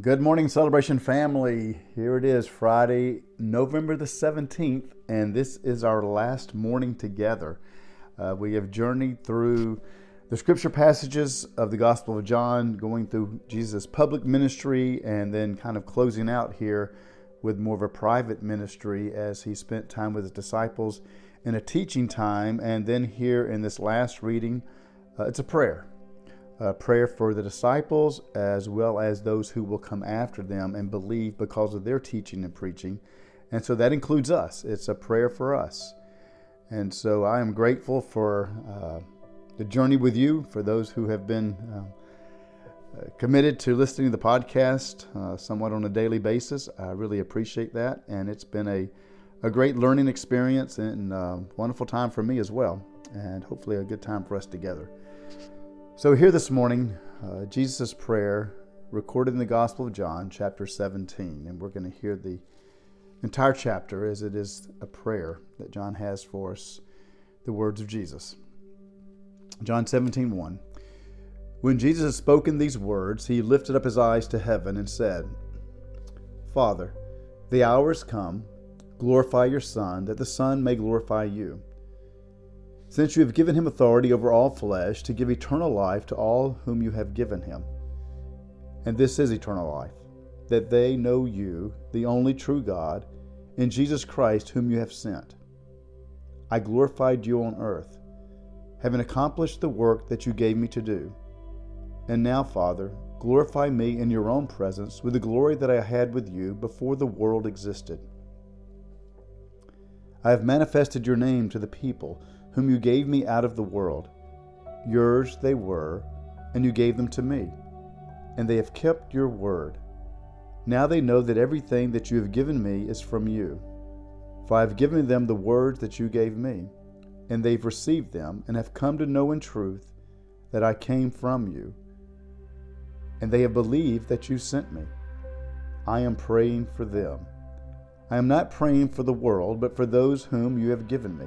Good morning, Celebration family. Here it is, Friday, November the 17th, and this is our last morning together. Uh, we have journeyed through the scripture passages of the Gospel of John, going through Jesus' public ministry, and then kind of closing out here with more of a private ministry as he spent time with his disciples in a teaching time. And then here in this last reading, uh, it's a prayer. A prayer for the disciples as well as those who will come after them and believe because of their teaching and preaching. And so that includes us. It's a prayer for us. And so I am grateful for uh, the journey with you, for those who have been uh, committed to listening to the podcast uh, somewhat on a daily basis. I really appreciate that. And it's been a, a great learning experience and uh, wonderful time for me as well. And hopefully a good time for us together. So, here this morning, uh, Jesus' prayer recorded in the Gospel of John, chapter 17. And we're going to hear the entire chapter as it is a prayer that John has for us, the words of Jesus. John 17, 1. When Jesus had spoken these words, he lifted up his eyes to heaven and said, Father, the hour is come. Glorify your Son, that the Son may glorify you. Since you have given him authority over all flesh to give eternal life to all whom you have given him. And this is eternal life, that they know you, the only true God, and Jesus Christ, whom you have sent. I glorified you on earth having accomplished the work that you gave me to do. And now, Father, glorify me in your own presence with the glory that I had with you before the world existed. I have manifested your name to the people whom you gave me out of the world. Yours they were, and you gave them to me, and they have kept your word. Now they know that everything that you have given me is from you, for I have given them the words that you gave me and they've received them and have come to know in truth that I came from you. And they have believed that you sent me. I am praying for them. I am not praying for the world, but for those whom you have given me,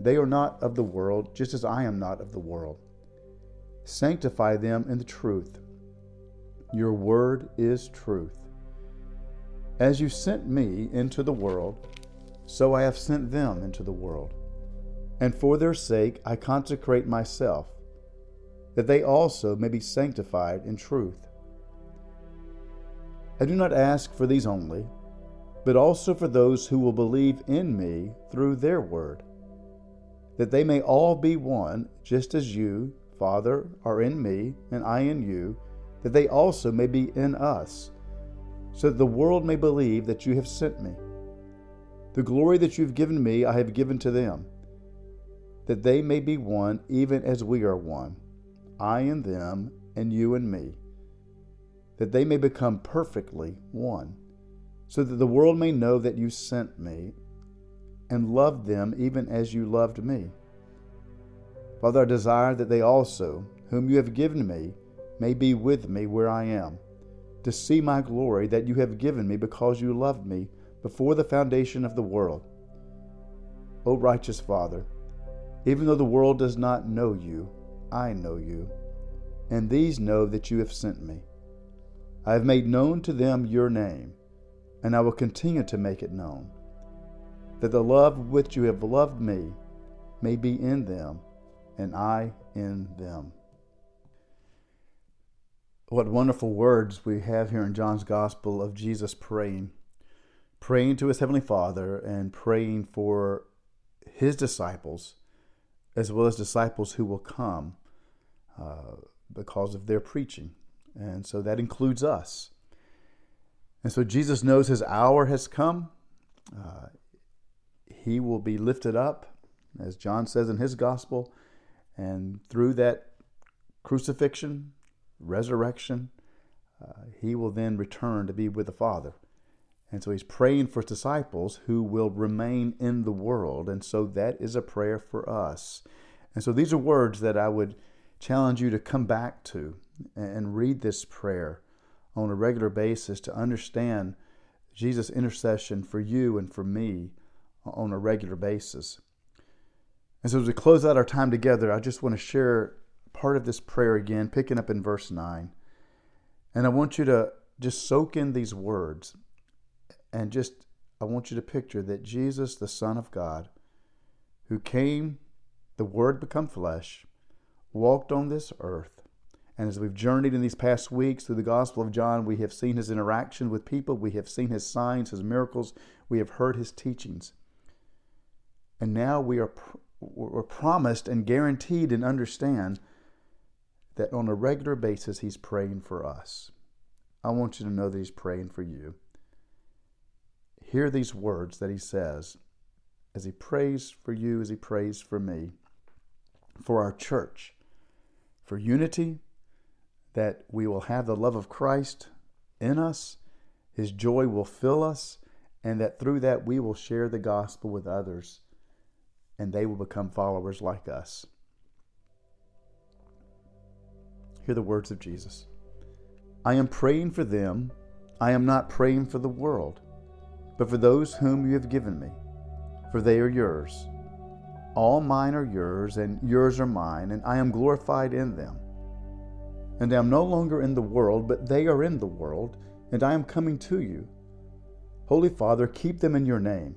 They are not of the world, just as I am not of the world. Sanctify them in the truth. Your word is truth. As you sent me into the world, so I have sent them into the world and for their sake I consecrate myself, that they also may be sanctified in truth. I do not ask for these only, but also for those who will believe in me through their word, that they may all be one, just as you, Father, are in me, and I in you, that they also may be in us, so that the world may believe that you have sent me. The glory that you have given me, I have given to them that they may be one even as we are one, I and them, and you and me, that they may become perfectly one, so that the world may know that you sent me and loved them even as you loved me. Father, I desire that they also, whom you have given me, may be with me where I am, to see my glory that you have given me because you loved me before the foundation of the world. O righteous Father, even though the world does not know you, I know you, and these know that you have sent me. I have made known to them your name, and I will continue to make it known, that the love with which you have loved me may be in them, and I in them. what wonderful words we have here in John's Gospel of Jesus praying, praying to his Heavenly Father and praying for his disciples, as well as disciples who will come uh, because of their preaching. And so that includes us. And so Jesus knows his hour has come. Uh, he will be lifted up, as John says in his gospel, and through that crucifixion, resurrection, uh, he will then return to be with the Father. And so he's praying for disciples who will remain in the world. And so that is a prayer for us. And so these are words that I would challenge you to come back to and read this prayer on a regular basis to understand Jesus' intercession for you and for me on a regular basis. And so, as we close out our time together, I just want to share part of this prayer again, picking up in verse 9. And I want you to just soak in these words and just, I want you to picture that Jesus, the Son of God, who came, the Word become flesh, walked on this earth. And as we've journeyed in these past weeks through the Gospel of John, we have seen his interaction with people, we have seen his signs, his miracles, we have heard his teachings. And now we are we're promised and guaranteed and understand that on a regular basis, He's praying for us. I want you to know that He's praying for you. Hear these words that He says as He prays for you, as He prays for me, for our church, for unity, that we will have the love of Christ in us, His joy will fill us, and that through that we will share the gospel with others and they will become followers like us. Hear the words of Jesus I am praying for them. I am not praying for the world, but for those whom you have given me, for they are yours. All mine are yours, and yours are mine, and I am glorified in them. And I am no longer in the world, but they are in the world, and I am coming to you. Holy Father, keep them in your name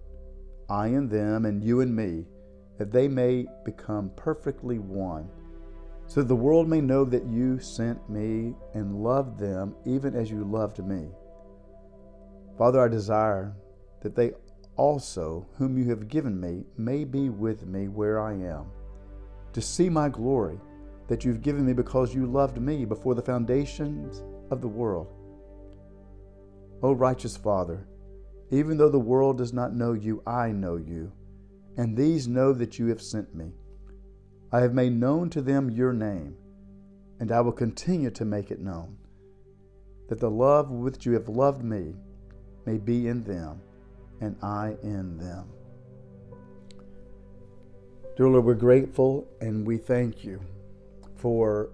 I and them, and you and me, that they may become perfectly one, so that the world may know that you sent me and loved them even as you loved me. Father, I desire that they also, whom you have given me, may be with me where I am, to see my glory that you've given me because you loved me before the foundations of the world. O righteous Father, even though the world does not know you, I know you, and these know that you have sent me. I have made known to them your name, and I will continue to make it known, that the love with which you have loved me may be in them, and I in them. Dear Lord, we're grateful and we thank you for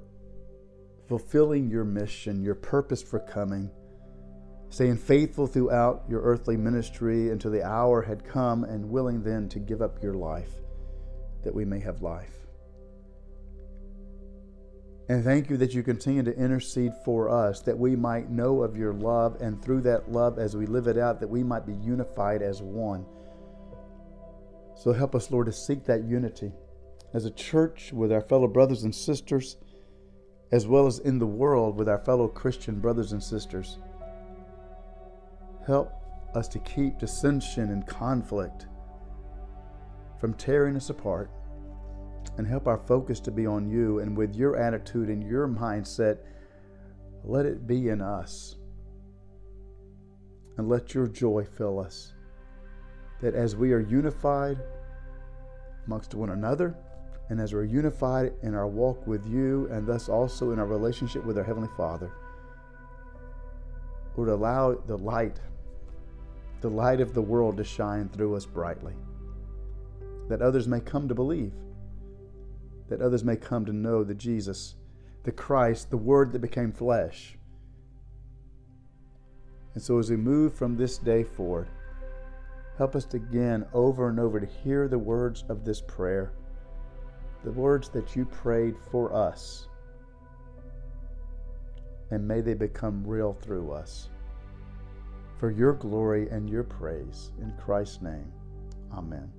fulfilling your mission, your purpose for coming staying faithful throughout your earthly ministry until the hour had come and willing then to give up your life that we may have life. And thank you that you continue to intercede for us, that we might know of your love, and through that love, as we live it out, that we might be unified as one. So help us, Lord, to seek that unity as a church with our fellow brothers and sisters, as well as in the world with our fellow Christian brothers and sisters. Help us to keep dissension and conflict from tearing us apart and help our focus to be on you and with your attitude and your mindset let it be in us. And let your joy fill us. That as we are unified amongst one another and as we're unified in our walk with you and thus also in our relationship with our heavenly father would allow the light the light of the world to shine through us brightly that others may come to believe, that others may come to know the Jesus, the Christ, the Word that became flesh. And so as we move from this day forward, help us again over and over to hear the words of this prayer, the words that you prayed for us. And may they become real through us. For your glory and your praise. In Christ's name, amen.